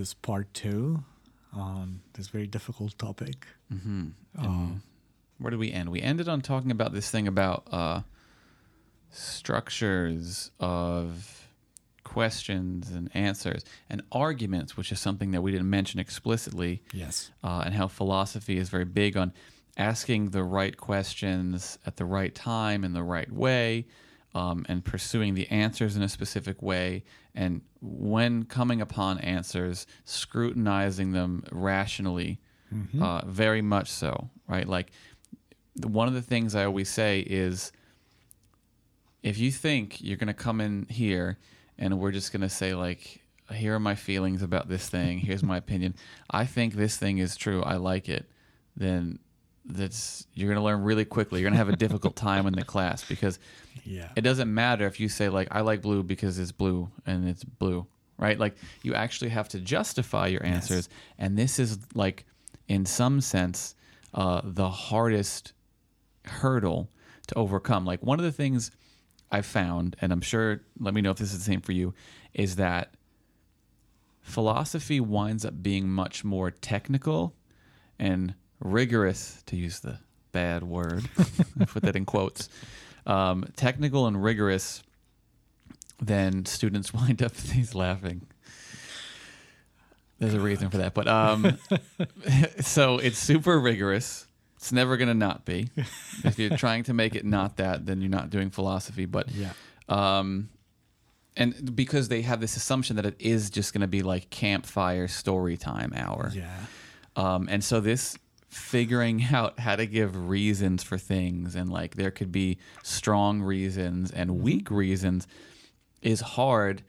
This part two on this very difficult topic. Mm-hmm. Um, where did we end? We ended on talking about this thing about uh, structures of questions and answers and arguments, which is something that we didn't mention explicitly, yes. uh, and how philosophy is very big on asking the right questions at the right time in the right way. Um, and pursuing the answers in a specific way, and when coming upon answers, scrutinizing them rationally, Mm-hmm. uh, very much so, right? Like the, one of the things I always say is, if you think you're going to come in here and we're just going to say like, here are my feelings about this thing, here's my opinion. I think this thing is true. I like it. Then that's you're going to learn really quickly. You're going to have a difficult time in the class because Yeah. it doesn't matter if you say like I like blue because it's blue and it's blue, right? Like you actually have to justify your answers, and this is like in some sense uh, the hardest hurdle to overcome. Like one of the things I found, and I'm sure, let me know if this is the same for you, is that philosophy winds up being much more technical and rigorous, to use the bad word, I put that in quotes, um, technical and rigorous then students wind up. He's laughing. There's a reason for that, but um, so it's super rigorous. It's never going to not be. If you're trying to make it not that, then you're not doing philosophy. But Yeah. um, and because they have this assumption that it is just going to be like campfire story time hour. Yeah. Um, and so this figuring out how to give reasons for things and like there could be strong reasons and mm-hmm. weak reasons is hard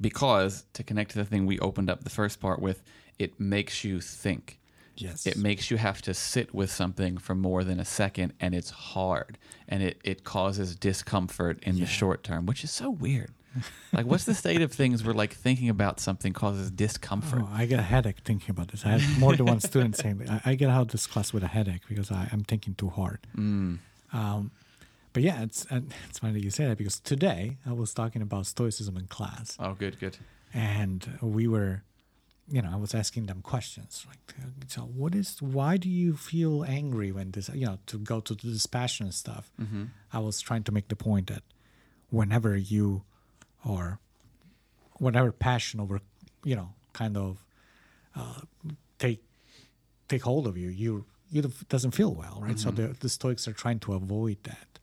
because to connect to the thing we opened up the first part with, it makes you think. Yes. It makes you have to sit with something for more than a second and it's hard and it, it causes discomfort in Yeah. the short term, which is so weird. Like what's the state of things where like thinking about something causes discomfort? Oh, I get a headache thinking about this. I had more than one student saying, I, I get out of this class with a headache because I, I'm thinking too hard. Mm. Um, but yeah, it's it's funny that you say that because today I was talking about Stoicism in class. Oh, good, good. and we were you know i was asking them questions like uh, so what is why do you feel angry when this you know to go to the dispassionate stuff Mm-hmm. i was trying to make the point that whenever you are whatever passion over you know kind of uh, take take hold of you you you doesn't feel well right? So the, the stoics are trying to avoid that.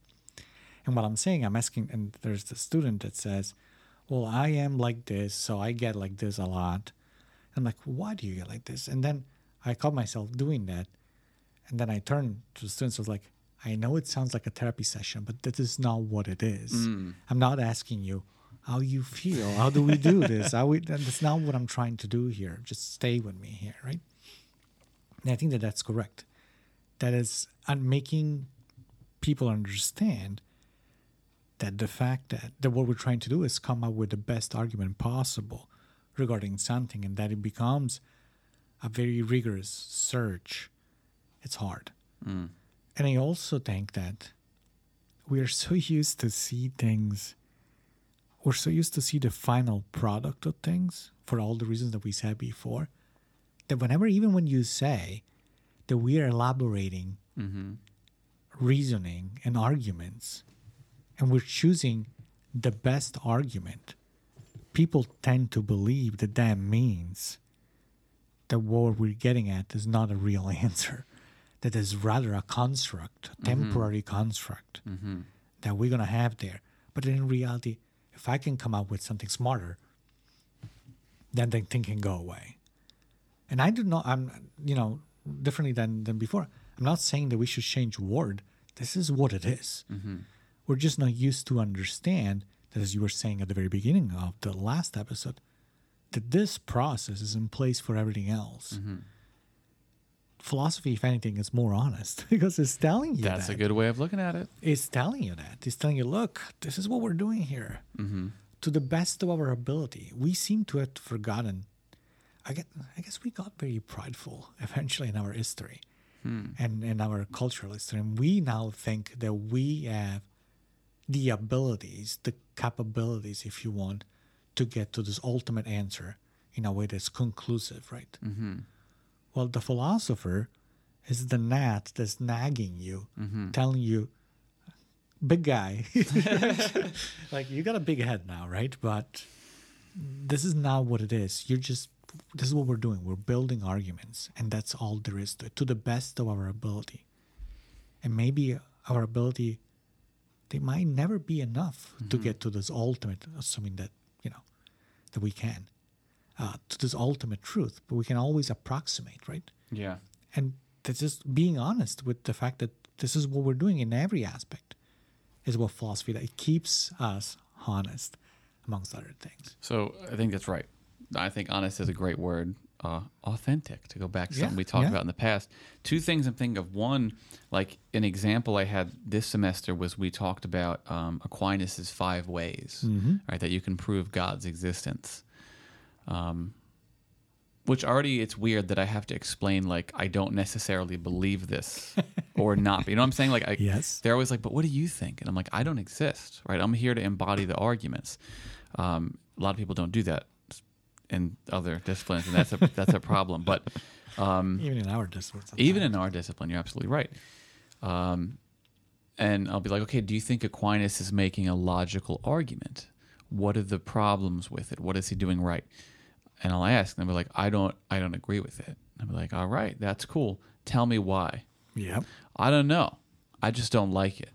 And what i'm saying i'm asking and there's the student that says well i am like this so i get like this a lot. I'm like why do you get like this? And then i caught myself doing that and then i turned to the students I was like i know it sounds like a therapy session but that is not what it is. I'm not asking you how you feel. How do we do this? How we, that's not what i'm trying to do here. Just stay with me here right? And i think that that's correct. That is on making people understand that the fact that, that what we're trying to do is come up with the best argument possible regarding something and that it becomes a very rigorous search. It's hard. Mm. and i also think that we are so used to see things we're so used to see the final product of things for all the reasons that we said before that whenever even when you say that we are elaborating Mm-hmm. reasoning and arguments and we're choosing the best argument people tend to believe that that means that what we're getting at is not a real answer that is rather a construct a temporary construct Mm-hmm. that we're going to have there but in reality if i can come up with something smarter then the thing can go away and i do not i'm you know differently than than before I'm not saying that we should change word. This is what it is. Mm-hmm. We're just not used to understand that, as you were saying at the very beginning of the last episode, that this process is in place for everything else. Mm-hmm. Philosophy, if anything, is more honest because it's telling you That's that. a good way of looking at it. It's telling you that. It's telling you, look, this is what we're doing here. Mm-hmm. To the best of our ability. We seem to have forgotten. I get. I guess we got very prideful eventually in our history, hmm. and in our cultural history. And we now think that we have the abilities, the capabilities, if you want, to get to this ultimate answer in a way that's conclusive, right? Mm-hmm. Well, the philosopher is the gnat that's nagging you, mm-hmm. telling you, big guy, like you got a big head now, right? But this is not what it is. You're just, this is what we're doing. We're building arguments, and that's all there is to it, to the best of our ability. And maybe our ability, they might never be enough to mm-hmm. get to this ultimate, assuming that, you know, that we can, uh, to this ultimate truth, but we can always approximate, right? Yeah. and that's just being honest with the fact that this is what we're doing in every aspect is what philosophy that it keeps us honest amongst other things So I think that's right. I think honest is a great word. Uh, authentic to go back to Yeah, something we talked yeah. about in the past. Two things I'm thinking of. One, like an example I had this semester was we talked about um, Aquinas's five ways, Mm-hmm. right? That you can prove God's existence. Um, which already it's weird that I have to explain like I don't necessarily believe this or not. You know what I'm saying? Like I, Yes. they're always like, but what do you think? And I'm like, I don't exist, right? I'm here to embody the arguments. Um, a lot of people don't do that in other disciplines, and that's a that's a problem. But um, even in our discourse even in our discipline, you're absolutely right. Um, and I'll be like, okay, do you think Aquinas is making a logical argument? What are the problems with it? What is he doing right? And I'll ask, and they'll be like, I don't, I don't agree with it. And I'll be like, all right, that's cool. Tell me why. yeah I don't know. I just don't like it.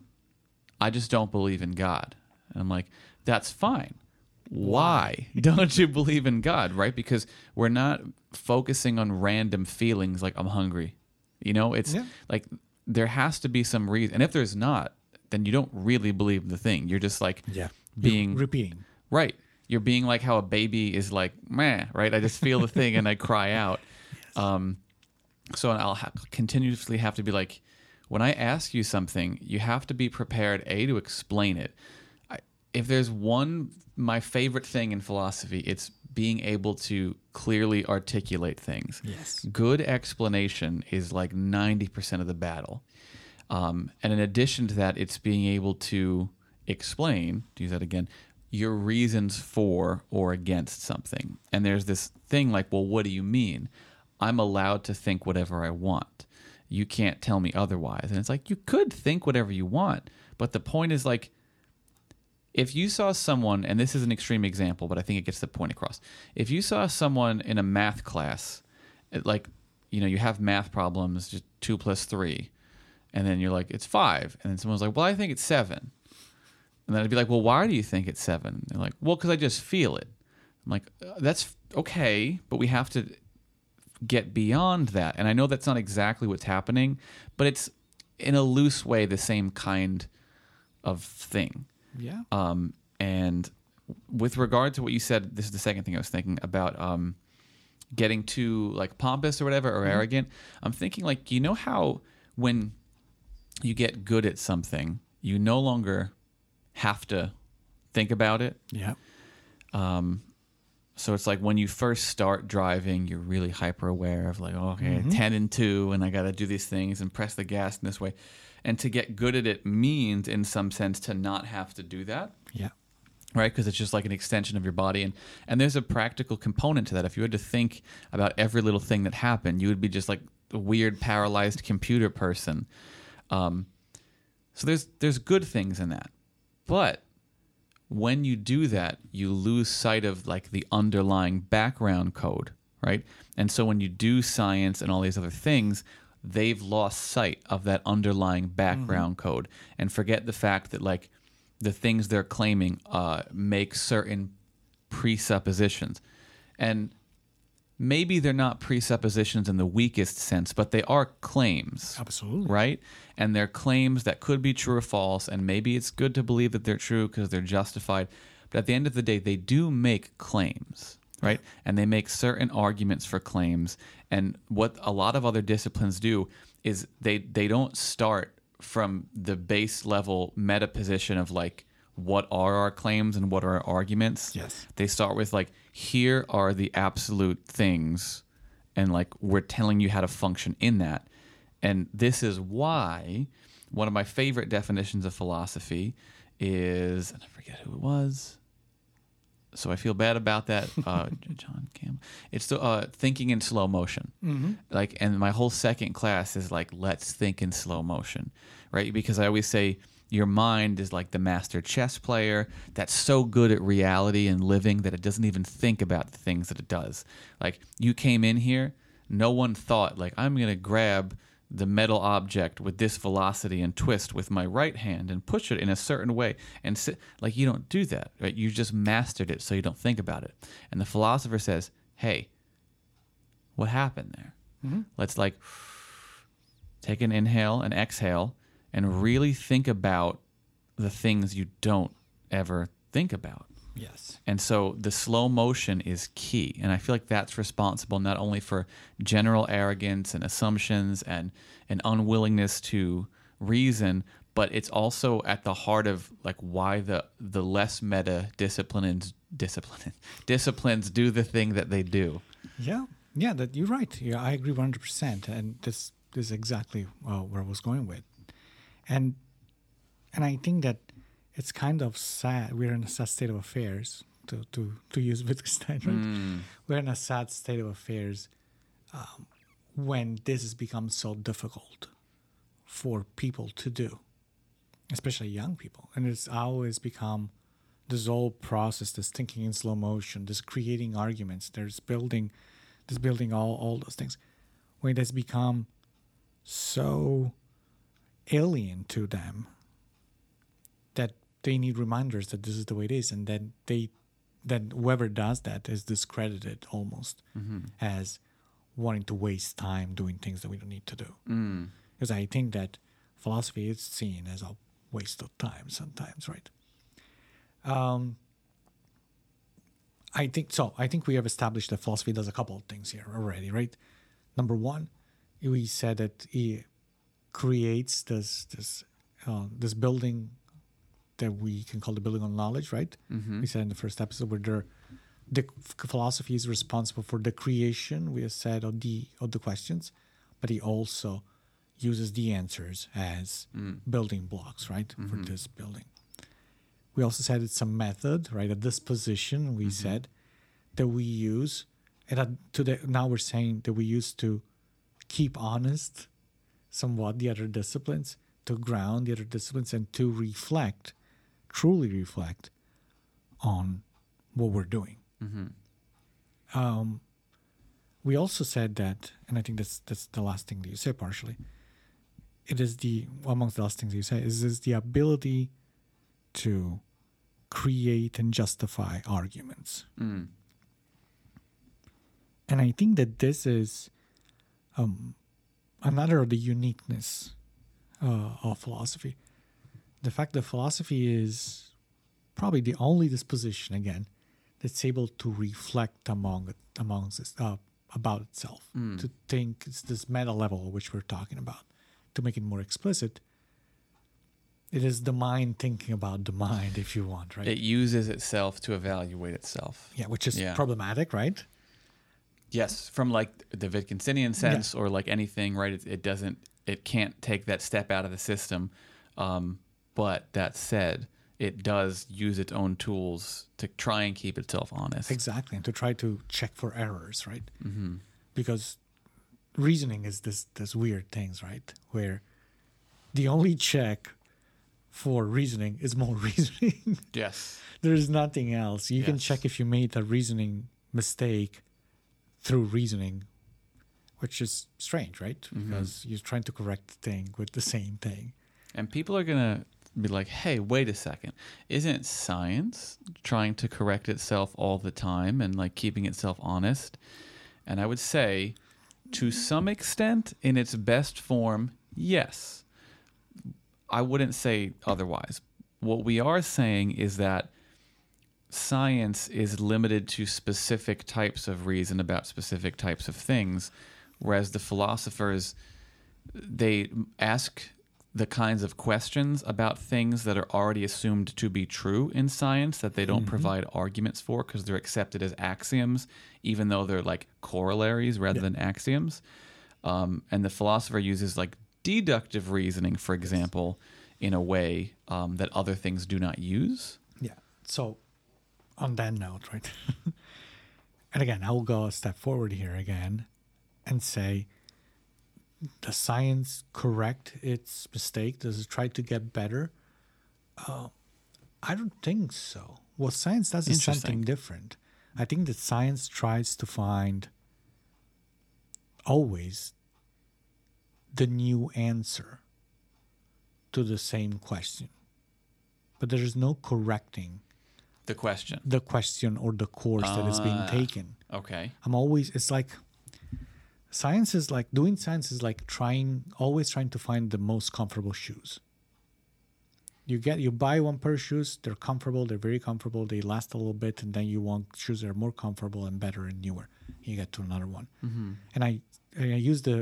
I just don't believe in God. And I'm like, that's fine. Why don't you believe in God? Right? Because we're not focusing on random feelings like I'm hungry. You know, it's Yeah. like there has to be some reason. And if there's not, then you don't really believe the thing. You're just like yeah being repeating Right. You're being like how a baby is like, meh, right? I just feel the thing and I cry out. Um, so I'll ha- continuously have to be like, when I ask you something, you have to be prepared, A, to explain it. I, if there's one, my favorite thing in philosophy, it's being able to clearly articulate things. Yes. Good explanation is like 90% of the battle. Um, and in addition to that, it's being able to explain, to use that again, your reasons for or against something. And there's this thing like, well, what do you mean? I'm allowed to think whatever I want. You can't tell me otherwise. And it's like, you could think whatever you want. But the point is like, if you saw someone, and this is an extreme example, but I think it gets the point across. If you saw someone in a math class, like, you know, you have math problems, just two plus three, and then you're like, it's five. And then someone's like, well, I think it's seven. And then I'd be like, well, why do you think it's seven? And they're like, well, because I just feel it. I'm like, "Uh, that's okay, but we have to get beyond that. And I know that's not exactly what's happening, but it's in a loose way the same kind of thing. yeah Um, and with regard to what you said, this is the second thing I was thinking about um, getting too like pompous or whatever or arrogant. I'm thinking like you know how when you get good at something, you no longer have to think about it. yeah. Um, so it's like when you first start driving, you're really hyper aware of like, okay, 10 and 2, and I got to do these things and press the gas in this way. And to get good at it means, in some sense, to not have to do that. Yeah. Right? Because it's just like an extension of your body. And and there's a practical component to that. If you had to think about every little thing that happened you would be just like a weird paralyzed computer person. Um, so there's there's good things in that but when you do that you lose sight of like the underlying background code right? And so when you do science and all these other things they've lost sight of that underlying background code. And forget the fact that like the things they're claiming uh, make certain presuppositions. And maybe they're not presuppositions in the weakest sense, but they are claims. Absolutely. Right? And they're claims that could be true or false, and maybe it's good to believe that they're true because they're justified. But at the end of the day, they do make claims, right? And they make certain arguments for claims. And what a lot of other disciplines do is they they don't start from the base level meta position of like what are our claims and what are our arguments. Yes. They start with like here are the absolute things and like we're telling you how to function in that. And this is why one of my favorite definitions of philosophy is and I forget who it was. So I feel bad about that. Uh, John Campbell. It's the uh, thinking in slow motion. Like, and my whole second class is like, let's think in slow motion, right? Because I always say your mind is like the master chess player that's so good at reality and living that it doesn't even think about the things that it does. Like, you came in here, no one thought like I'm gonna grab the metal object with this velocity and twist with my right hand and push it in a certain way and sit like you don't do that right? You just mastered it so you don't think about it. And the philosopher says hey what happened there? Mm-hmm. Let's like take an inhale and exhale and really think about the things you don't ever think about Yes. and so the slow motion is key. And I feel like that's responsible not only for general arrogance and assumptions and an unwillingness to reason, but it's also at the heart of like why the the less meta disciplines discipline disciplines do the thing that they do. Yeah, yeah, that you're right. Yeah, I agree 100. percent And this, this is exactly uh, where I was going with, and and I think that it's kind of sad. We're in a sad state of affairs. To to to use Wittgenstein, right? We're in a sad state of affairs um, when this has become so difficult for people to do, especially young people, and it's always become this whole process, this thinking in slow motion, this creating arguments, there's building, this building all all those things, when it has become so alien to them that they need reminders that this is the way it is, and that they, then whoever does that is discredited almost as wanting to waste time doing things that we don't need to do. Because I think that philosophy is seen as a waste of time sometimes, right? Um, I think so. I think we have established that philosophy does a couple of things here already, right? Number one, we said that creates this this uh, this building that we can call the building on knowledge, right? We said in the first episode where there, the philosophy is responsible for the creation. We have said of the of the questions, but he also uses the answers as building blocks, right, for this building. We also said it's a method, right? A disposition. We said that we use, and uh, today now we're saying that we use to keep honest, somewhat the other disciplines, to ground the other disciplines, and to reflect, truly reflect, on what we're doing. Um, we also said that, and I think that's that's the last thing that you say partially. It is the amongst the last things you say is is the ability to create and justify arguments. And I think that this is um, another of the uniqueness uh, of philosophy. The fact that philosophy is probably the only disposition again that's able to reflect among amongst its, uh, about itself, to think it's this meta level which we're talking about. To make it more explicit, it is the mind thinking about the mind, if you want, right? It uses itself to evaluate itself. yeah, which is Yeah. problematic, right? Yes, from like the Wittgensteinian sense, or like anything, right? It, it doesn't, it can't take that step out of the system. Um, but that said, it does use its own tools to try and keep itself honest. Exactly, and to try to check for errors, right? Mm-hmm. Because reasoning is this this weird things, right? Where the only check for reasoning is more reasoning. Yes. there is nothing else. You can check if you made a reasoning mistake through reasoning, which is strange, right? Mm-hmm. Because you're trying to correct the thing with the same thing. And people are going to be like, hey, wait a second. Isn't science trying to correct itself all the time and like keeping itself honest? And I would say, to some extent, in its best form, yes. I wouldn't say otherwise. What we are saying is that science is limited to specific types of reason about specific types of things, whereas the philosophers they ask the kinds of questions about things that are already assumed to be true in science that they don't provide arguments for because they're accepted as axioms, even though they're like corollaries rather than axioms. Um, and the philosopher uses like deductive reasoning, for example, in a way um, that other things do not use. Yeah. So, on that note, right? and again, I will go a step forward here again and say, does science correct its mistake? Does it try to get better? Uh, I don't think so. What science does is something different. I think that science tries to find always the new answer to the same question. But there is no correcting The question. the question or the course that is being Ah. taken. Okay. I'm always it's like science is like doing science is like trying always trying to find the most comfortable shoes. You get you buy one pair of shoes, they're comfortable, they're very comfortable, they last a little bit, and then you want shoes that are more comfortable and better and newer. You get to another one. And I and I use the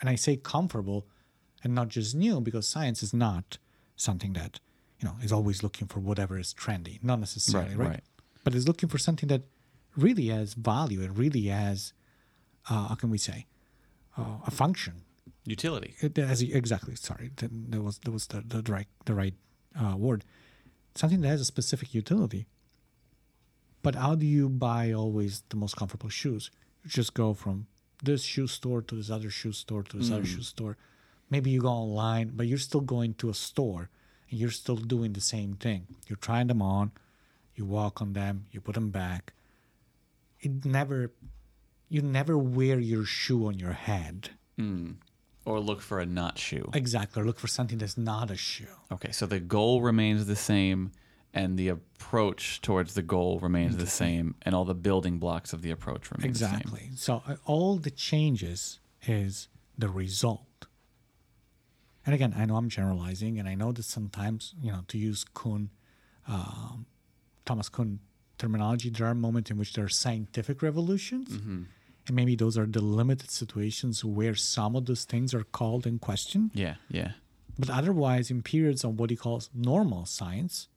and I say comfortable and not just new because science is not something that you know is always looking for whatever is trendy, not necessarily Right, right, right. but is looking for something that really has value and really has uh, how can we say uh, a function. Utility. It has exactly sorry that, that was that was the, the right the right uh, word. Something that has a specific utility. But how do you buy always the most comfortable shoes? You just go from this shoe store to this other shoe store to this other shoe store. Maybe you go online, but you're still going to a store and you're still doing the same thing. You're trying them on, you walk on them, you put them back. It never, you never wear your shoe on your head. Or look for a not shoe. Exactly. Or look for something that's not a shoe. Okay, so the goal remains the same and the approach towards the goal remains the same and all the building blocks of the approach remain the same. Exactly. So uh, all the changes is the result. And again, I know I'm generalizing, and I know that sometimes, you know, to use Kuhn, um, Thomas Kuhn terminology, there are moments in which there are scientific revolutions, Mm-hmm. and maybe those are the limited situations where some of those things are called in question. Yeah, yeah. But otherwise, in periods of what he calls normal science,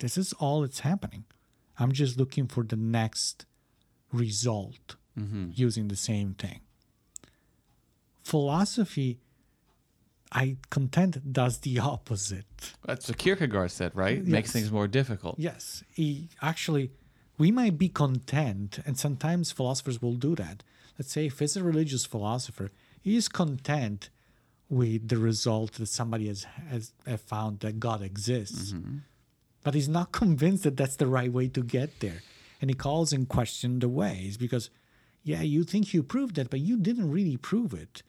this is all that's happening. I'm just looking for the next result using the same thing. Philosophy, I contend, does the opposite. That's what Kierkegaard said, right? Makes things more difficult. Yes, he actually, we might be content, and sometimes philosophers will do that. Let's say if it's a religious philosopher, he is content with the result that somebody has, has, has found that God exists, mm-hmm. but he's not convinced that that's the right way to get there. And he calls in question the ways because, yeah, you think you proved it, but you didn't really prove it.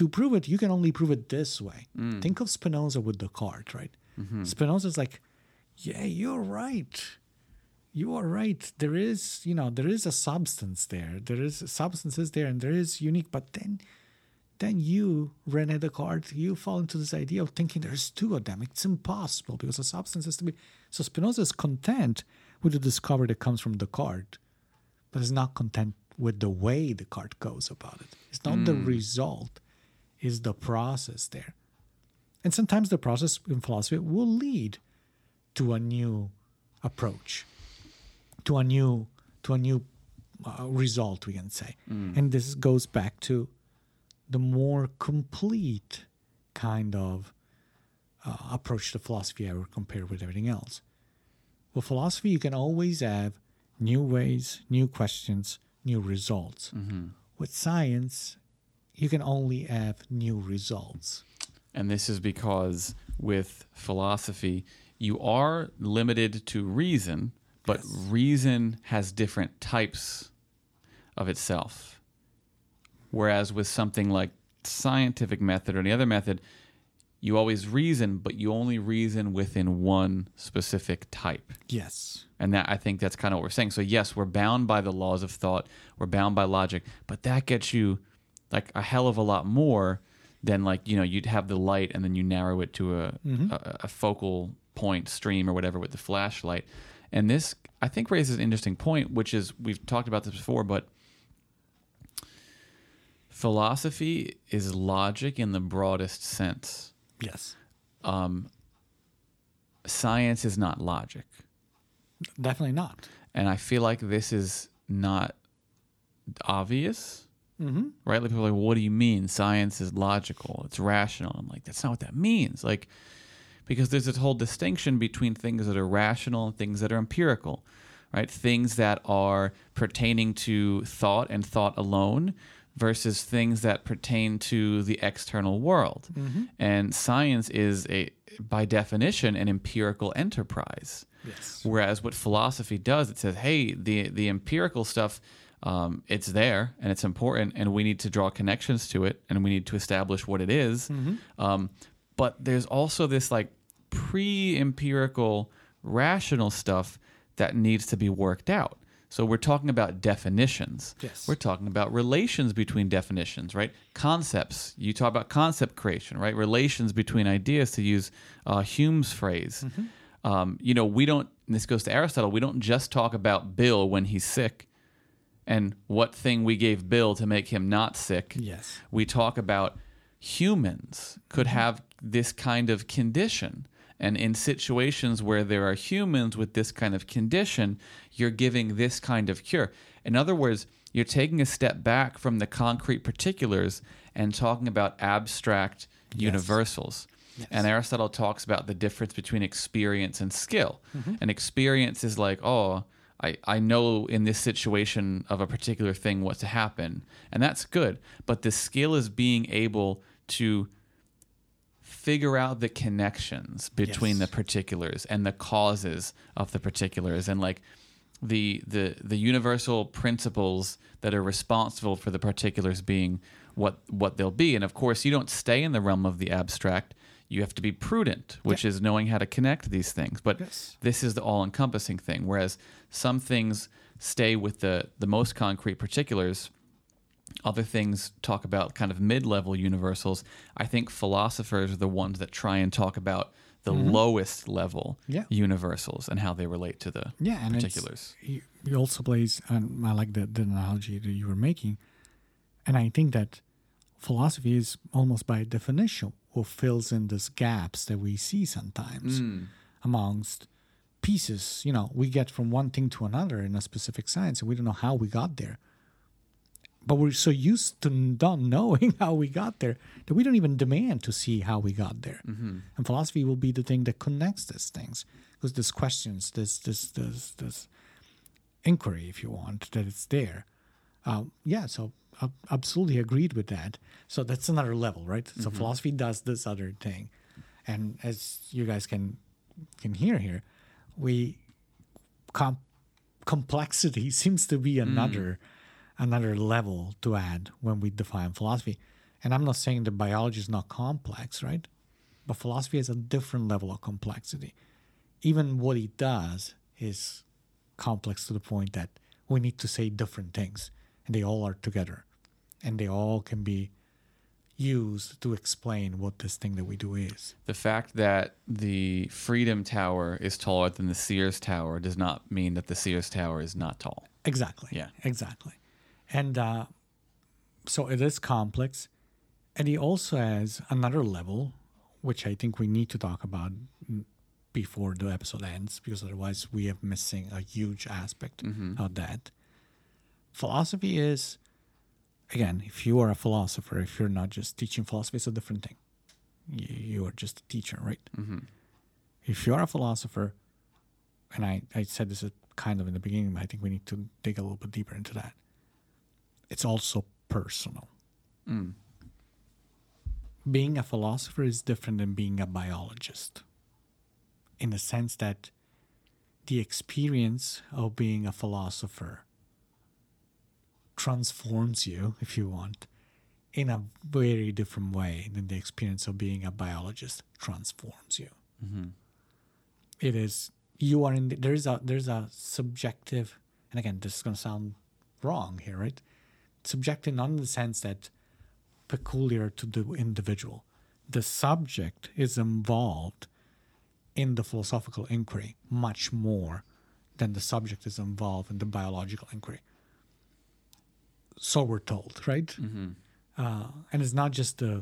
To prove it, you can only prove it this way. Mm. Think of Spinoza with Descartes, right? Mm-hmm. Spinoza's like, yeah, you're right. You are right. There is, you know, there is a substance there. There is substances there, and there is unique. But then, then you, Rene Descartes, you fall into this idea of thinking there's two of them. It's impossible because a substance has to be. So Spinoza is content with the discovery that comes from Descartes, but is not content with the way Descartes goes about it. It's not the mm. result; is the process there. And sometimes the process in philosophy will lead to a new approach, to a new to a new uh, result, we can say. And this goes back to the more complete kind of uh, approach to philosophy I would compare with everything else. With philosophy, you can always have new ways, new questions, new results. With science, you can only have new results. And this is because with philosophy, you are limited to reason, but reason has different types of itself. Whereas with something like scientific method or any other method, you always reason, but you only reason within one specific type. Yes. And that I think that's kind of what we're saying. So yes, we're bound by the laws of thought, we're bound by logic, but that gets you like a hell of a lot more than like you know you'd have the light and then you narrow it to a a, a focal point stream or whatever with the flashlight. And this I think raises an interesting point, which is we've talked about this before, but philosophy is logic in the broadest sense. Yes. Um, Science is not logic. Definitely not. And I feel like this is not obvious. Mm-hmm. Right? Like people are like, what do you mean? Science is logical, it's rational. I'm like, that's not what that means. Like, because there's this whole distinction between things that are rational and things that are empirical, right? Things that are pertaining to thought and thought alone versus things that pertain to the external world. And science is a by definition an empirical enterprise. Yes. Whereas what philosophy does, it says, hey, the the empirical stuff, um, it's there and it's important, and we need to draw connections to it, and we need to establish what it is. Um, but there's also this like pre-empirical, rational stuff that needs to be worked out. So we're talking about definitions. Yes. We're talking about relations between definitions, right? Concepts. You talk about concept creation, right? Relations between ideas, to use uh, Hume's phrase. Um, you know, we don't. This goes to Aristotle. We don't just talk about Bill when he's sick, and what thing we gave Bill to make him not sick. Yes. We talk about humans could mm-hmm. have this kind of condition. And in situations where there are humans with this kind of condition, you're giving this kind of cure. In other words, you're taking a step back from the concrete particulars and talking about abstract universals. Yes. And Aristotle talks about the difference between experience and skill. Mm-hmm. And experience is like, oh, I, I know in this situation of a particular thing what to happen. And that's good. But the skill is being able to figure out the connections between Yes. the particulars and the causes of the particulars and like the the the universal principles that are responsible for the particulars being what what they'll be and of course you don't stay in the realm of the abstract you have to be prudent which is knowing how to connect these things but Yes. this is the all-encompassing thing whereas some things stay with the the most concrete particulars other things talk about kind of mid-level universals i think philosophers are the ones that try and talk about the lowest level Mm-hmm. Yeah. universals and how they relate to the Yeah, and particulars he also plays, and I like the, the analogy that you were making, and I think that philosophy is almost by definition what fills in these gaps that we see sometimes amongst pieces. You know, we get from one thing to another in a specific science, and we don't know how we got there. But we're so used to not knowing how we got there that we don't even demand to see how we got there. And philosophy will be the thing that connects these things because there's questions, there's this this this inquiry, if you want, that it's there. Um, yeah, so absolutely agreed with that. So that's another level, right? So mm-hmm. philosophy does this other thing, and as you guys can can hear here, we com- complexity seems to be mm. another another level to add when we define philosophy. And I'm not saying that biology is not complex, right? But philosophy has a different level of complexity. Even what it does is complex to the point that we need to say different things, and they all are together, and they all can be used to explain what this thing that we do is. the fact that the freedom tower is taller than the sears tower does not mean that the sears tower is not tall Exactly. Yeah. Exactly. And uh, so it is complex. And he also has another level, which I think we need to talk about before the episode ends, because otherwise we are missing a huge aspect of that. Philosophy is, again, if you are a philosopher, if you're not just teaching philosophy, it's a different thing. You, you are just a teacher, right? Mm-hmm. If you're a philosopher, and I, I said this kind of in the beginning, but I think we need to dig a little bit deeper into that. It's also personal. Mm. Being a philosopher is different than being a biologist in the sense that the experience of being a philosopher transforms you, if you want, in a very different way than the experience of being a biologist transforms you. Mm-hmm. It is you are in the, there's a there's a subjective and again this is going to sound wrong here right? Subjective not in the sense that peculiar to the individual. The subject is involved in the philosophical inquiry much more than the subject is involved in the biological inquiry so we're told right uh, and it's not just the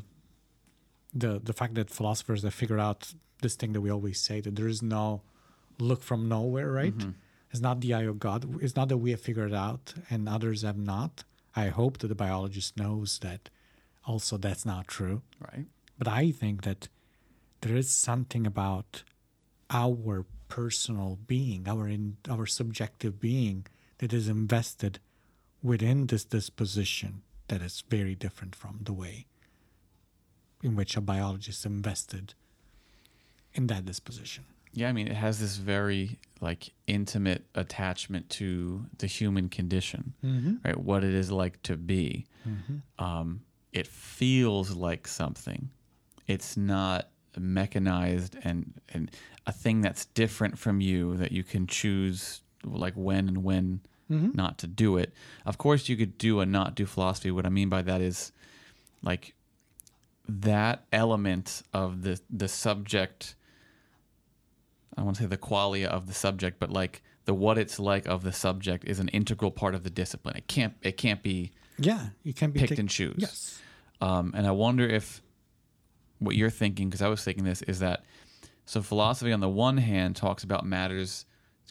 the the fact that philosophers have figured out this thing that we always say that there is no look from nowhere, right? It's not the eye of God. It's not that we have figured it out and others have not. I hope that the biologist knows that also that's not true. Right. But I think that there is something about our personal being, our in, our subjective being that is invested within this disposition that is very different from the way in which a biologist invested in that disposition. Yeah, I mean, it has this very like intimate attachment to the human condition, right? What it is like to be. Um, it feels like something. It's not mechanized and and a thing that's different from you that you can choose like when and when not to do it. Of course, you could do a not do philosophy. What I mean by that is like that element of the the subject I want to say the qualia of the subject, but like the what it's like of the subject is an integral part of the discipline. It can't it can't be Yeah, you can't be picked take- and choose. Yes. Um, and I wonder if what you're thinking, because I was thinking this, is that so philosophy on the one hand talks about matters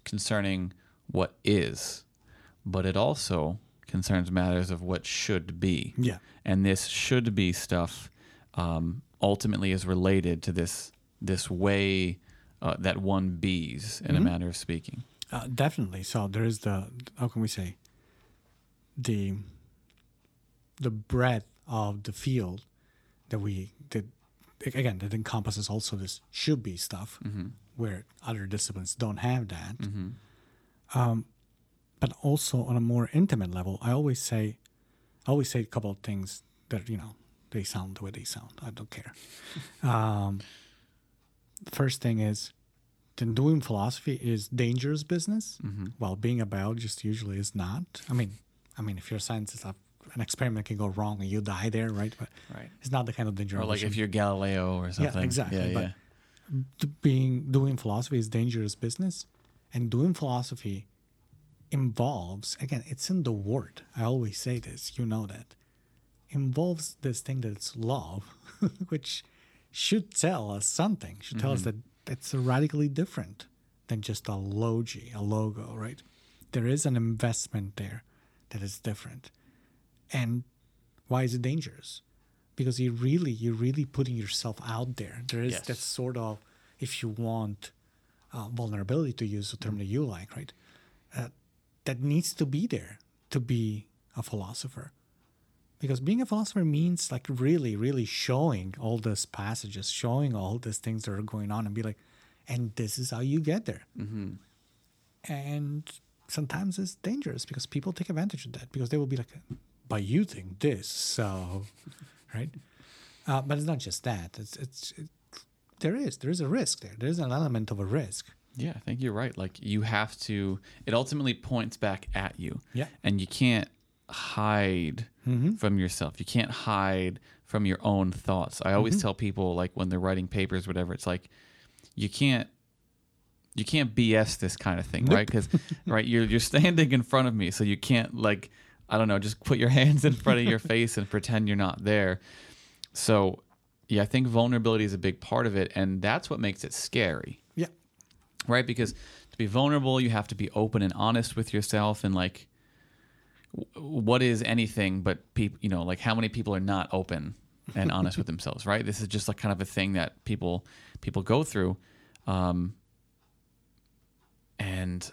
concerning what is, but it also concerns matters of what should be. Yeah. And this should be stuff um, ultimately is related to this this way uh, that one bees, in a manner of speaking. Uh, definitely. So there is the how can we say the the breadth of the field that we that again that encompasses also this should be stuff where other disciplines don't have that. Um, but also on a more intimate level, I always say, I always say a couple of things that you know they sound the way they sound. I don't care. um, first thing is then doing philosophy is dangerous business while being a biologist usually is not i mean i mean if you're a scientist uh, an experiment can go wrong and you die there right but Right. it's not the kind of danger Or like if you're Galileo or something. Yeah, exactly, Yeah, but- yeah. being doing philosophy is dangerous business and doing philosophy involves again it's in the word. I always say this you know that. Involves this thing that's love which should tell us something should tell us that it's radically different than just a logi a logo right? There is an investment there that is different. And why is it dangerous? Because you really you're really putting yourself out there. There is Yes. that sort of if you want uh, vulnerability to use the term that you like right? Uh, that needs to be there to be a philosopher. Because being a philosopher means like really really showing all these passages showing all these things that are going on and be like and this is how you get there. And sometimes it's dangerous because people take advantage of that because they will be like but you think this so right? Uh, but it's not just that. It's it's it, there is there is a risk there. There is an element of a risk Yeah, I think you're right. Like you have to. It ultimately points back at you. Yeah. And you can't hide mm-hmm. from yourself. You can't hide from your own thoughts. I always mm-hmm. tell people like when they're writing papers, whatever. It's like you can't. You can't BS this kind of thing, right? Because, right, you're you're standing in front of me, so you can't like, I don't know, just put your hands in front of your face and pretend you're not there. So, yeah, I think vulnerability is a big part of it, and that's what makes it scary right? Because to be vulnerable, you have to be open and honest with yourself, and like, what is anything but people? You know, like how many people are not open and honest with themselves, right? This is just like kind of a thing that people people go through, um, and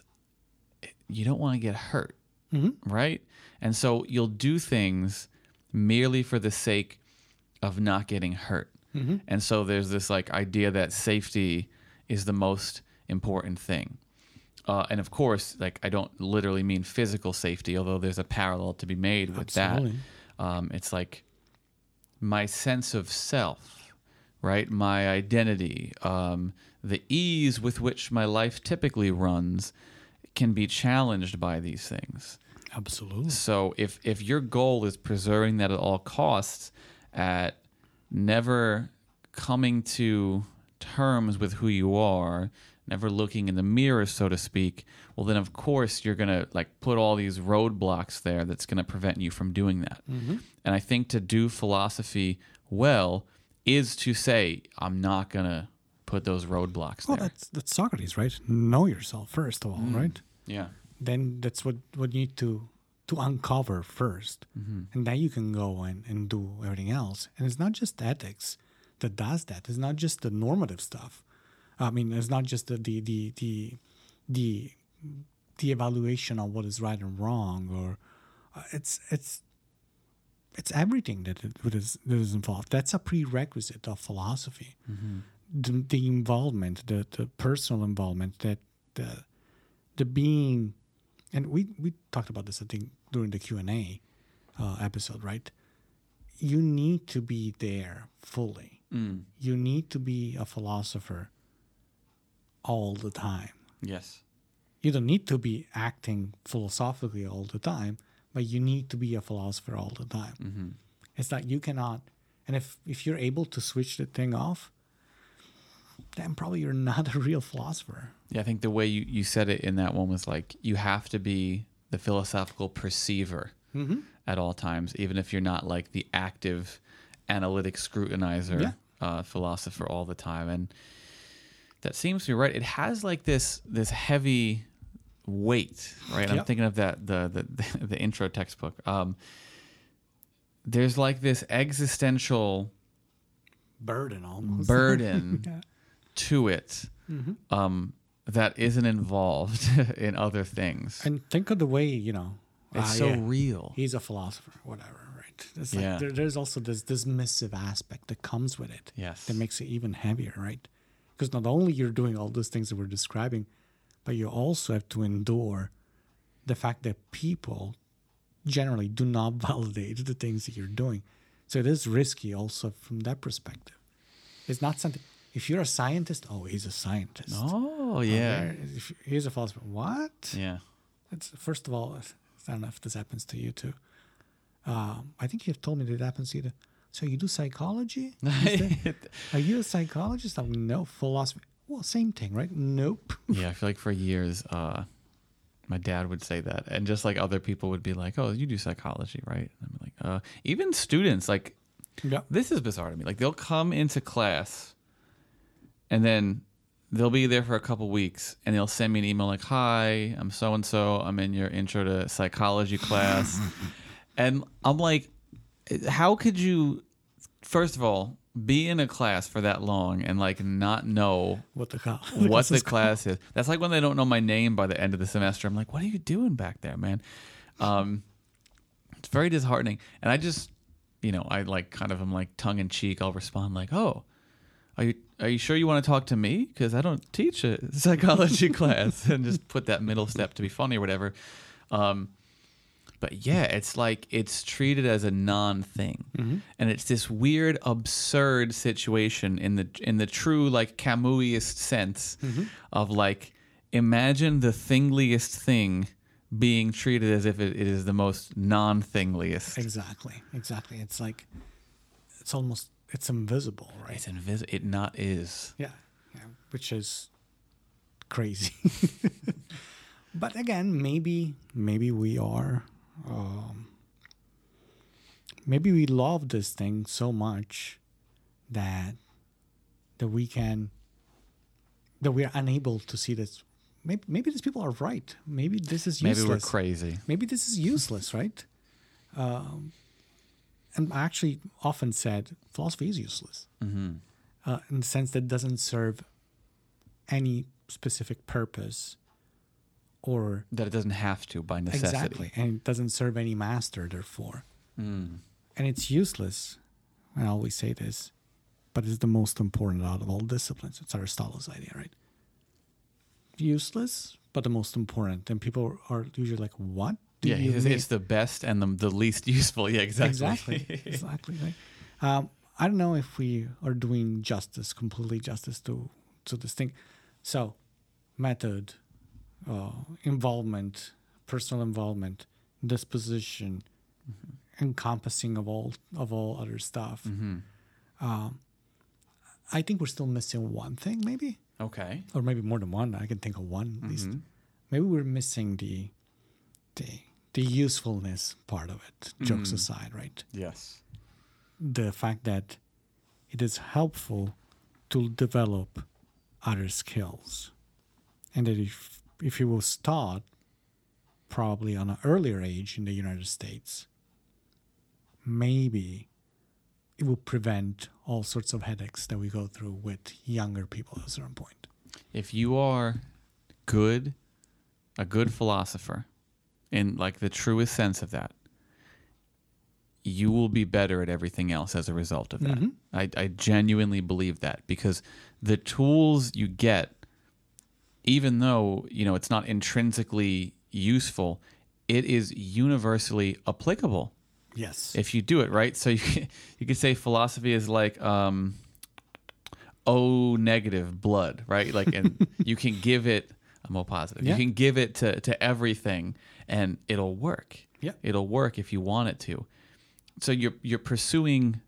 you don't want to get hurt, right? And so you'll do things merely for the sake of not getting hurt. And so there's this like idea that safety is the most important thing. Uh, and of course, like I don't literally mean physical safety, although there's a parallel to be made with Absolutely. that. Um, it's like my sense of self, right? My identity, um, the ease with which my life typically runs can be challenged by these things. Absolutely. So if if your goal is preserving that at all costs, at never coming to terms with who you are, never looking in the mirror, so to speak, well then of course you're gonna like put all these roadblocks there that's gonna prevent you from doing that. Mm-hmm. And I think to do philosophy well is to say, I'm not gonna put those roadblocks Well, there. that's that's Socrates, right? Know yourself first of all, mm. right? Yeah. Then that's what what you need to to uncover 1st mm-hmm. and then you can go and, and do everything else. And it's not just ethics that does that. It's not just the normative stuff. I mean, it's not just the the the the the, the evaluation of what is right and wrong, or uh, it's it's it's everything that it, that is that is involved. That's a prerequisite of philosophy. The, the involvement, the, the personal involvement, that the the being, and we we talked about this I think during the Q and A uh, episode, right? You need to be there fully. You need to be a philosopher all the time Yes. you don't need to be acting philosophically all the time, but you need to be a philosopher all the time. It's like you cannot, and if if you're able to switch the thing off, then probably you're not a real philosopher. Yeah, I think the way you, you said it in that one was like you have to be the philosophical perceiver at all times, even if you're not like the active analytic scrutinizer Yeah. uh, philosopher all the time. And that seems to be right. It has like this this heavy weight, right? I'm thinking of that the the, the intro textbook. Um, there's like this existential Burden almost. burden Yeah. to it um, that isn't involved in other things. And think of the way you know. It's ah, so yeah, real. He's a philosopher, whatever, right? It's like Yeah. there, there's also this dismissive aspect that comes with it. Yes. that makes it even heavier, right? Because not only you're doing all those things that we're describing, but you also have to endure the fact that people generally do not validate the things that you're doing. So it is risky also from that perspective. It's not something. If you're a scientist, oh, he's a scientist. Oh yeah, if he's a philosopher. What? yeah. It's first of all, I don't know if this happens to you too. Um, I think you've told me that it happens to you. too. So you do psychology? instead? Are you a psychologist? I'm no philosophy. Well, same thing, right? Nope. yeah, I feel like for years, uh, my dad would say that, and just like other people would be like, "Oh, you do psychology, right?" And I'm like, uh, even students, like yeah. this is bizarre to me. Like they'll come into class, and then they'll be there for a couple weeks, and they'll send me an email like, "Hi, I'm so and so. I'm in your intro to psychology class," and I'm like, "How could you?" First of all, be in a class for that long and like not know What the hell? what the class is. That's like when they don't know my name by the end of the semester. I'm like, what are you doing back there, man? Um, it's very disheartening. And I just, you know, I like kind of am like tongue in cheek. I'll respond like, oh, are you are you sure you want to talk to me? Because I don't teach a psychology class, and just put that middle step to be funny or whatever. Um, but yeah, it's like it's treated as a non-thing, mm-hmm. and it's this weird, absurd situation in the in the true like Camusiest sense mm-hmm. of like imagine the thingliest thing being treated as if it, it is the most non-thingliest. Exactly. Exactly. It's like it's almost it's invisible, right? It's invisible. It not is. Yeah. yeah. Which is crazy. but again, maybe maybe we are um, maybe we love this thing so much that that we can that we are unable to see this maybe maybe these people are right maybe this is useless. Maybe we're crazy. maybe this is useless, right? Um, and I actually often said philosophy is useless uh, in the sense that it doesn't serve any specific purpose or That it doesn't have to by necessity. exactly, and it doesn't serve any master, therefore. And it's useless. I always say this, but it's the most important out of all disciplines. It's Aristotle's idea, right? Useless, but the most important. And people are usually like, "What?" do Yeah, it's, it's the best and the, the least useful. Yeah, exactly. Exactly. exactly. Right? Um, I don't know if we are doing justice, completely justice to to this thing. So, method, uh, involvement, personal involvement, disposition, encompassing of all of all other stuff. Mm-hmm. Um, I think we're still missing one thing, maybe, Okay. or maybe more than one. I can think of one at least. Mhm. Maybe we're missing the the the usefulness part of it. Jokes Mm. aside, right? Yes. the fact that it is helpful to develop other skills and that if if it was taught probably on an earlier age in the united states maybe it will prevent all sorts of headaches that we go through with younger people at a certain point If you are good, a good philosopher, in like the truest sense of that, you will be better at everything else as a result of that. Mhm. I, I genuinely believe that because the tools you get, even though you know it's not intrinsically useful, it is universally applicable yes if you do it right. So you you could say philosophy is like um, O negative blood, right? Like, and you can give it. I'm O positive. Yeah. You can give it to to everything, and it'll work. Yeah. it'll work if you want it to. So you're you're pursuing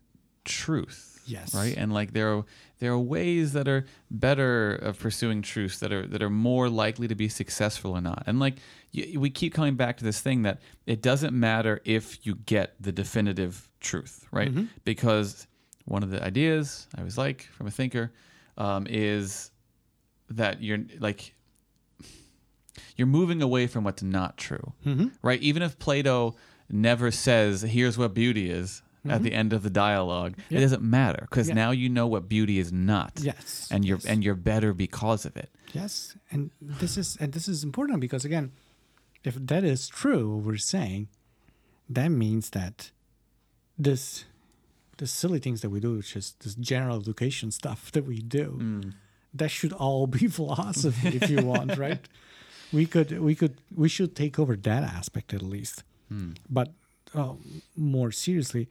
truth. Yes. Right. And like there are there are ways that are better of pursuing truth that are that are more likely to be successful or not. And like we keep coming back to this thing that it doesn't matter if you get the definitive truth, right? Because one of the ideas I was like from a thinker um, is that you're like you're moving away from what's not true, Mhm. right? Even if Plato never says, "Here's what beauty is." At mm-hmm. the end of the dialogue, it doesn't matter because Yeah. now you know what beauty is not, yes and you're yes. and you're better because of it. Yes, and this is and this is important because again, if that is true, what we're saying, that means that this the silly things that we do, which is this general education stuff that we do, mm. that should all be philosophy if you want, right? We could we could we should take over that aspect at least. Hmm. But uh, more seriously,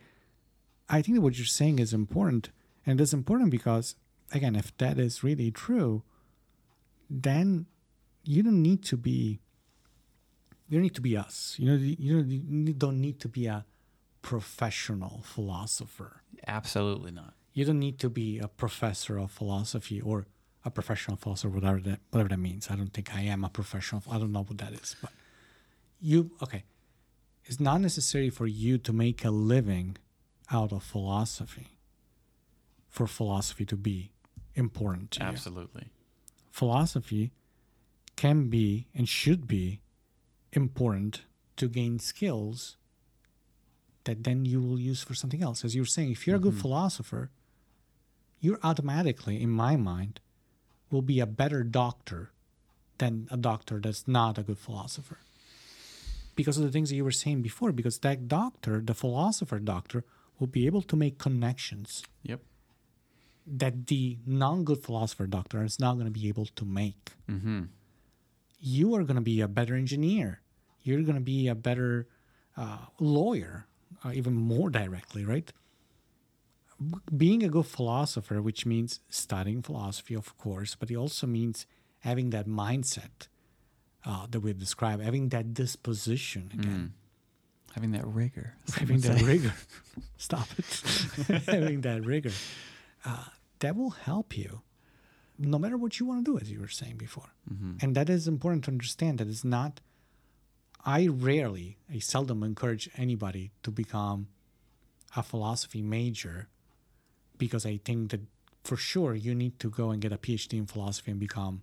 I think that what you're saying is important, and it's important because again, if that is really true, then you don't need to be you don't need to be us. You know you don't, you don't need to be a professional philosopher. Absolutely not. you don't need to be a professor of philosophy or a professional philosopher whatever that whatever that means. I don't think i am a professional i don't know what that is but you okay. It's not necessary for you to make a living out of philosophy for philosophy to be important to you Absolutely. philosophy can be and should be important to gain skills that then you will use for something else. As you were saying, if you're a good mm-hmm. philosopher, you're automatically, in my mind, will be a better doctor than a doctor that's not a good philosopher. Because of the things that you were saying before, because that doctor, the philosopher doctor, will be able to make connections Yep. that the non-good philosopher doctor is not going to be able to make. Mm-hmm. You are going to be a better engineer. You're going to be a better uh, lawyer, uh, even more directly, right? Being a good philosopher, which means studying philosophy, of course, but it also means having that mindset uh, that we described, having that disposition again, Having that rigor. having that say. rigor. Stop it. having that rigor. Uh, that will help you no matter what you want to do, as you were saying before. And that is important to understand that it's not, I rarely, I seldom encourage anybody to become a philosophy major because I think that for sure you need to go and get a PhD in philosophy and become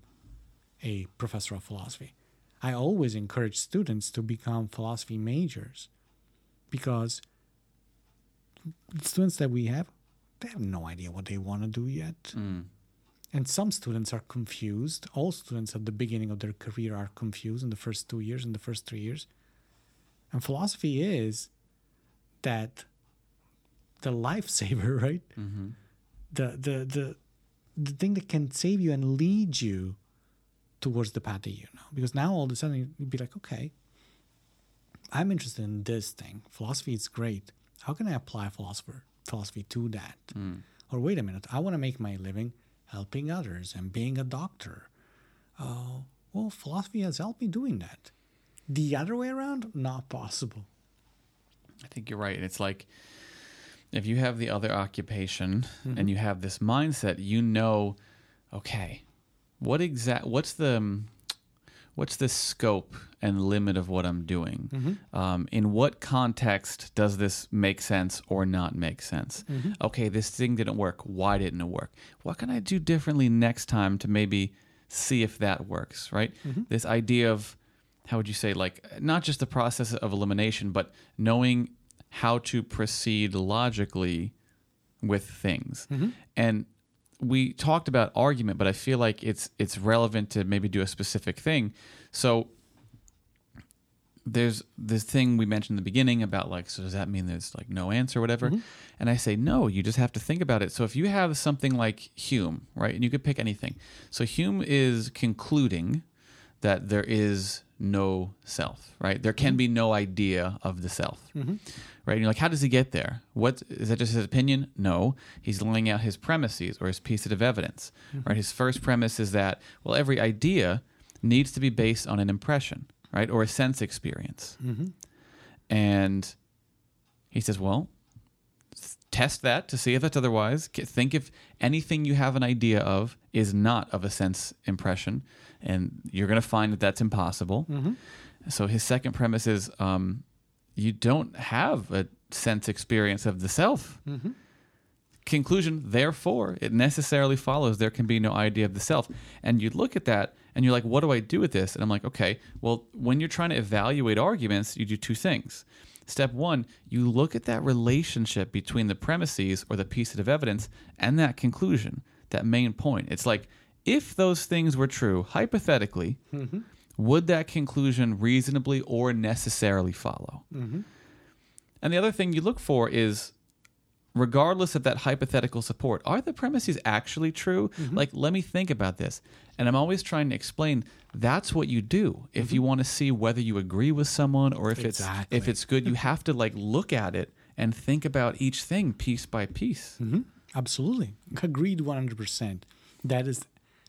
a professor of philosophy. I always encourage students to become philosophy majors because students that we have, they have no idea what they want to do yet. Mm. And some students are confused. All students at the beginning of their career are confused in the first two years, in the first three years. And philosophy is that the lifesaver, right? Mm-hmm. The the the the thing that can save you and lead you towards the path that you know. Because now all of a sudden you'd be like, okay, I'm interested in this thing. Philosophy is great. How can I apply philosopher philosophy to that. Or wait a minute, I want to make my living helping others and being a doctor. Uh, well, philosophy has helped me doing that. The other way around, not possible. I think you're right. It's like if you have the other occupation Mm-hmm. and you have this mindset, you know, okay, what exact what's the what's the scope and limit of what I'm doing? Mm-hmm. Um, in what context does this make sense or not make sense? Mm-hmm. Okay, this thing didn't work. Why didn't it work? What can I do differently next time to maybe see if that works? Right? Mm-hmm. This idea of how would you say like not just the process of elimination, but knowing how to proceed logically with things. And we talked about argument, but I feel like it's it's relevant to maybe do a specific thing. So there's this thing we mentioned in the beginning about like, so does that mean there's like no answer or whatever? Mm-hmm. And I say, no, you just have to think about it. So if you have something like Hume, right, and you could pick anything. So Hume is concluding that there is no self, right? There can mm-hmm. be no idea of the self, mm-hmm. right? And you're like, how does he get there? What is that? Just his opinion? No, he's laying out his premises or his piece of evidence, mm-hmm. right? His first premise is that well, every idea needs to be based on an impression, right, or a sense experience, and he says, well, test that to see if it's otherwise. Think if anything you have an idea of is not of a sense impression, and you're going to find that that's impossible. So his second premise is um, you don't have a sense experience of the self. Conclusion, therefore, it necessarily follows there can be no idea of the self. And you look at that and you're like, what do I do with this? And I'm like, okay, well, when you're trying to evaluate arguments, you do two things. Step one, you look at that relationship between the premises or the piece of evidence and that conclusion, that main point. It's like, if those things were true, hypothetically, mm-hmm. would that conclusion reasonably or necessarily follow? Mm-hmm. And the other thing you look for is regardless of that hypothetical support, are the premises actually true? Mm-hmm. Like, let me think about this. And I'm always trying to explain that's what you do if you want to see whether you agree with someone or if it's if it's good. You have to like look at it and think about each thing piece by piece. Absolutely. Agreed 100%. That is,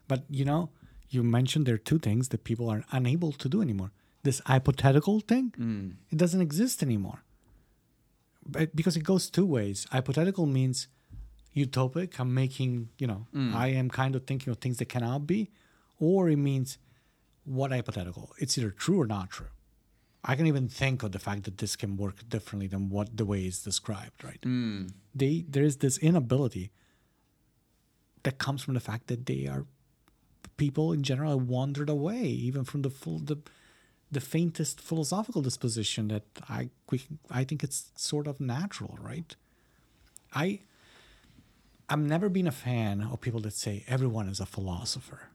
but you know, you mentioned there are two things that people are unable to do anymore. This hypothetical thing, mm. it doesn't exist anymore. But because it goes two ways. Hypothetical means utopic, I'm making, you know, mm. I am kind of thinking of things that cannot be, or it means what hypothetical? It's either true or not true. I can even think of the fact that this can work differently than what the way is described, right? Mm. They there is this inability that comes from the fact that they are people in general have wandered away, even from the full the the faintest philosophical disposition that I I think it's sort of natural, right? I I've never been a fan of people that say everyone is a philosopher.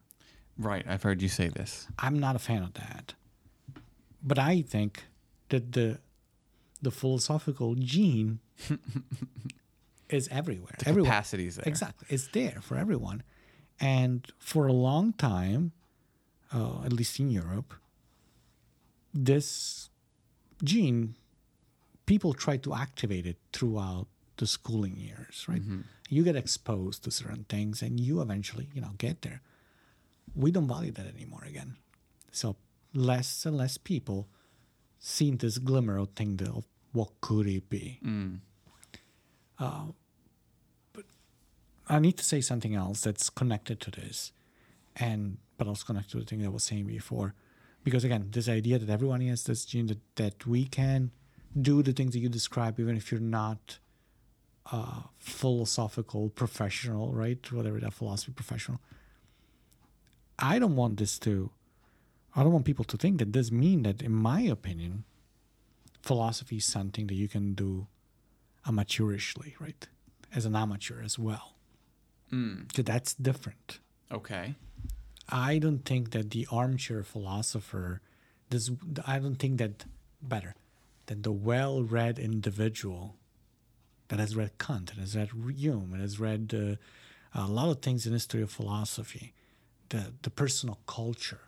Right. I've heard you say this. I'm not a fan of that. But I think that the the philosophical gene is everywhere. The is there. Exactly. It's there for everyone. And for a long time, uh, at least in Europe, this gene, people try to activate it throughout the schooling years, right? Mm-hmm. You get exposed to certain things and you eventually, you know, get there. We don't value that anymore again. So less and less people seeing this glimmer of thing of what could it be. Mm. Uh, I need to say something else that's connected to this, and but also connected to the thing that I was saying before, because again, this idea that everyone has this gene that, that we can do the things that you describe, even if you're not a philosophical professional, right? Whatever that philosophy professional. I don't want this to. I don't want people to think that this mean that, in my opinion, philosophy is something that you can do amateurishly, right? As an amateur as well. So that's different. Okay. I don't think that the armchair philosopher, this, I don't think that better than the well-read individual that has read Kant, and has read Hume, and has read uh, a lot of things in history of philosophy, the the personal culture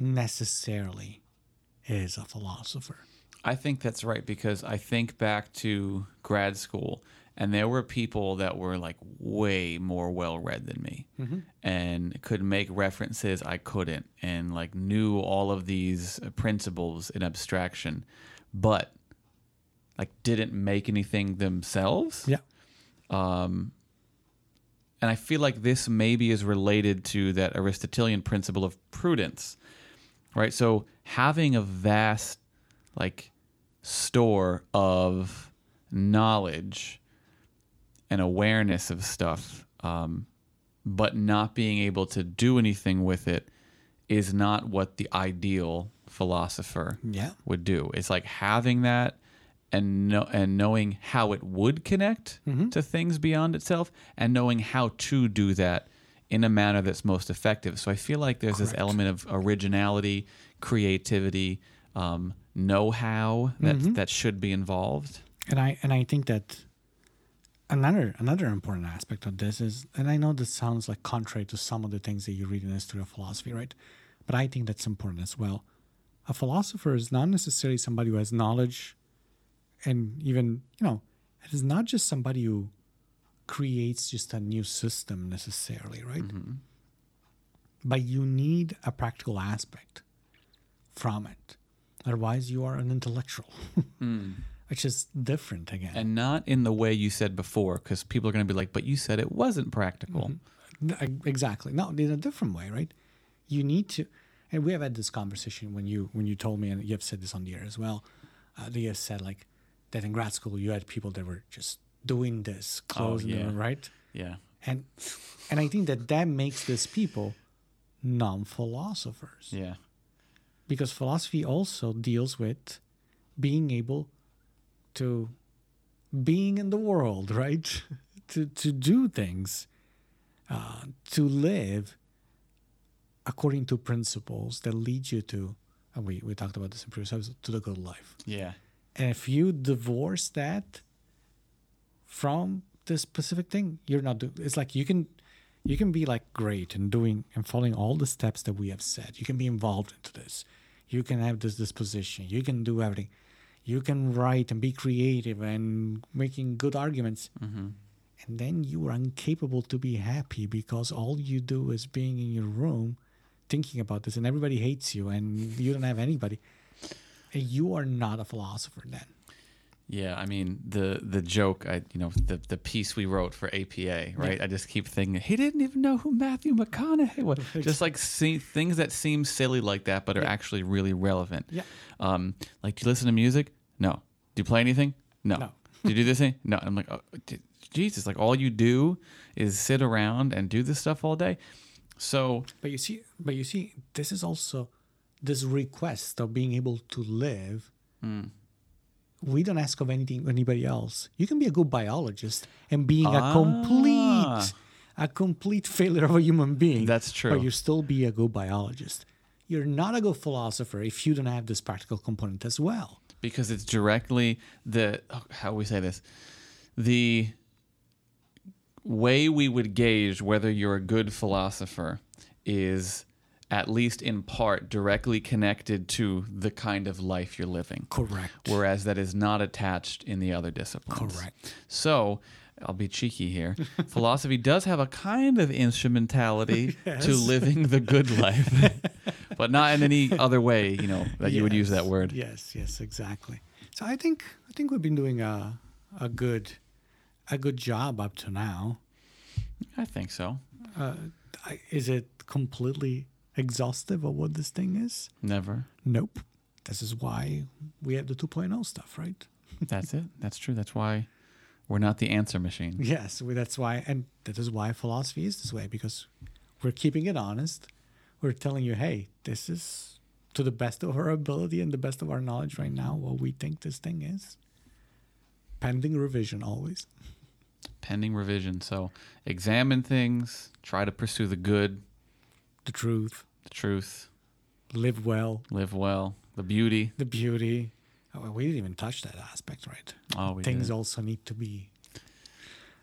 necessarily is a philosopher. I think that's right because I think back to grad school and there were people that were like way more well read than me mm-hmm. and could make references I couldn't and like knew all of these uh, principles in abstraction, but like didn't make anything themselves. Yeah. Um, and I feel like this maybe is related to that Aristotelian principle of prudence, right? So having a vast, like, store of knowledge and awareness of stuff, um, but not being able to do anything with it is not what the ideal philosopher Yeah. would do. It's like having that and know, and knowing how it would connect to things beyond itself and knowing how to do that in a manner that's most effective. So I feel like there's this element of originality, creativity, um, know-how that that should be involved. and I and I think that another another important aspect of this is, and I know this sounds like contrary to some of the things that you read in the history of philosophy, right? But I think that's important as well. A philosopher is not necessarily somebody who has knowledge, and even you know, it is not just somebody who creates just a new system necessarily, right? Mm-hmm. But you need a practical aspect from it. Otherwise, you are an intellectual, hmm. Which is different again. And not in the way you said before cuz people are going to be like, "But you said it wasn't practical." E- Exactly. No, in a different way, right? You need to, and we have had this conversation when you when you told me, and you have said this on the air as well. Uh, that you have said like that in grad school you had people that were just doing this, closing yeah. them, right? Yeah. And and I think that that makes these people non-philosophers Yeah. because philosophy also deals with being able to being in the world right to to do things uh, to live according to principles that lead you to and we, we talked about this in previous episodes to the good life Yeah. and if you divorce that from the specific thing, you're not doing. It's like you can, you can be like great and doing and following all the steps that we have said. You can be involved into this. You can have this disposition. You can do everything. You can write and be creative and making good arguments. And then you are incapable to be happy because all you do is being in your room thinking about this and everybody hates you and you don't have anybody. And you are not a philosopher then. Yeah, I mean the the joke, I you know the the piece we wrote for APA, right? I just keep thinking he didn't even know who Matthew McConaughey was. Just like see, things that seem silly like that, but are actually really relevant. Yeah. Um, like, do you listen to music? No. Do you play anything? No. No. do you do this thing? No. I'm like, oh, Jesus! Like all you do is sit around and do this stuff all day. So But you see, but you see, this is also this request of being able to live. We don't ask of anything anybody else. You can be a good biologist and being a Ah. complete, a complete failure of a human being. That's true. But you still be a good biologist. You're not a good philosopher if you don't have this practical component as well. Because it's directly the oh, how we say this the way we would gauge whether you're a good philosopher is at least in part directly connected to the kind of life you're living Correct. whereas that is not attached in the other disciplines Correct. so I'll be cheeky here. Philosophy does have a kind of instrumentality to living the good life, but not in any other way, you know, that you would use that word. Yes, yes, exactly. So I think I think we've been doing a a good a good job up to now. I think so. Uh, is it completely exhaustive of what this thing is? Never. Nope. This is why we have the 2.0 stuff, right? That's it. That's true. That's why we're not the answer machine. Yes, that's why, and that is why philosophy is this way because we're keeping it honest. We're telling you, hey, this is to the best of our ability and the best of our knowledge right now what we think this thing is. Pending revision always. Pending revision. So examine things, try to pursue the good, The truth, the truth, live well, live well, the beauty. the beauty. Oh, we didn't even touch that aspect, right? Oh, we Things did. also need to be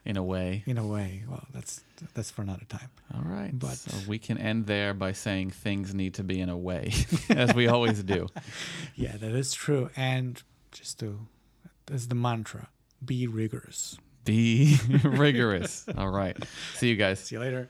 in a way. in a way. Well, that's that's for another time. All right. But- so we can end there by saying things need to be in a way, as we always do. Yeah, that is true. And just to, that's the mantra: be rigorous. Be rigorous. All right. See you guys. See you later.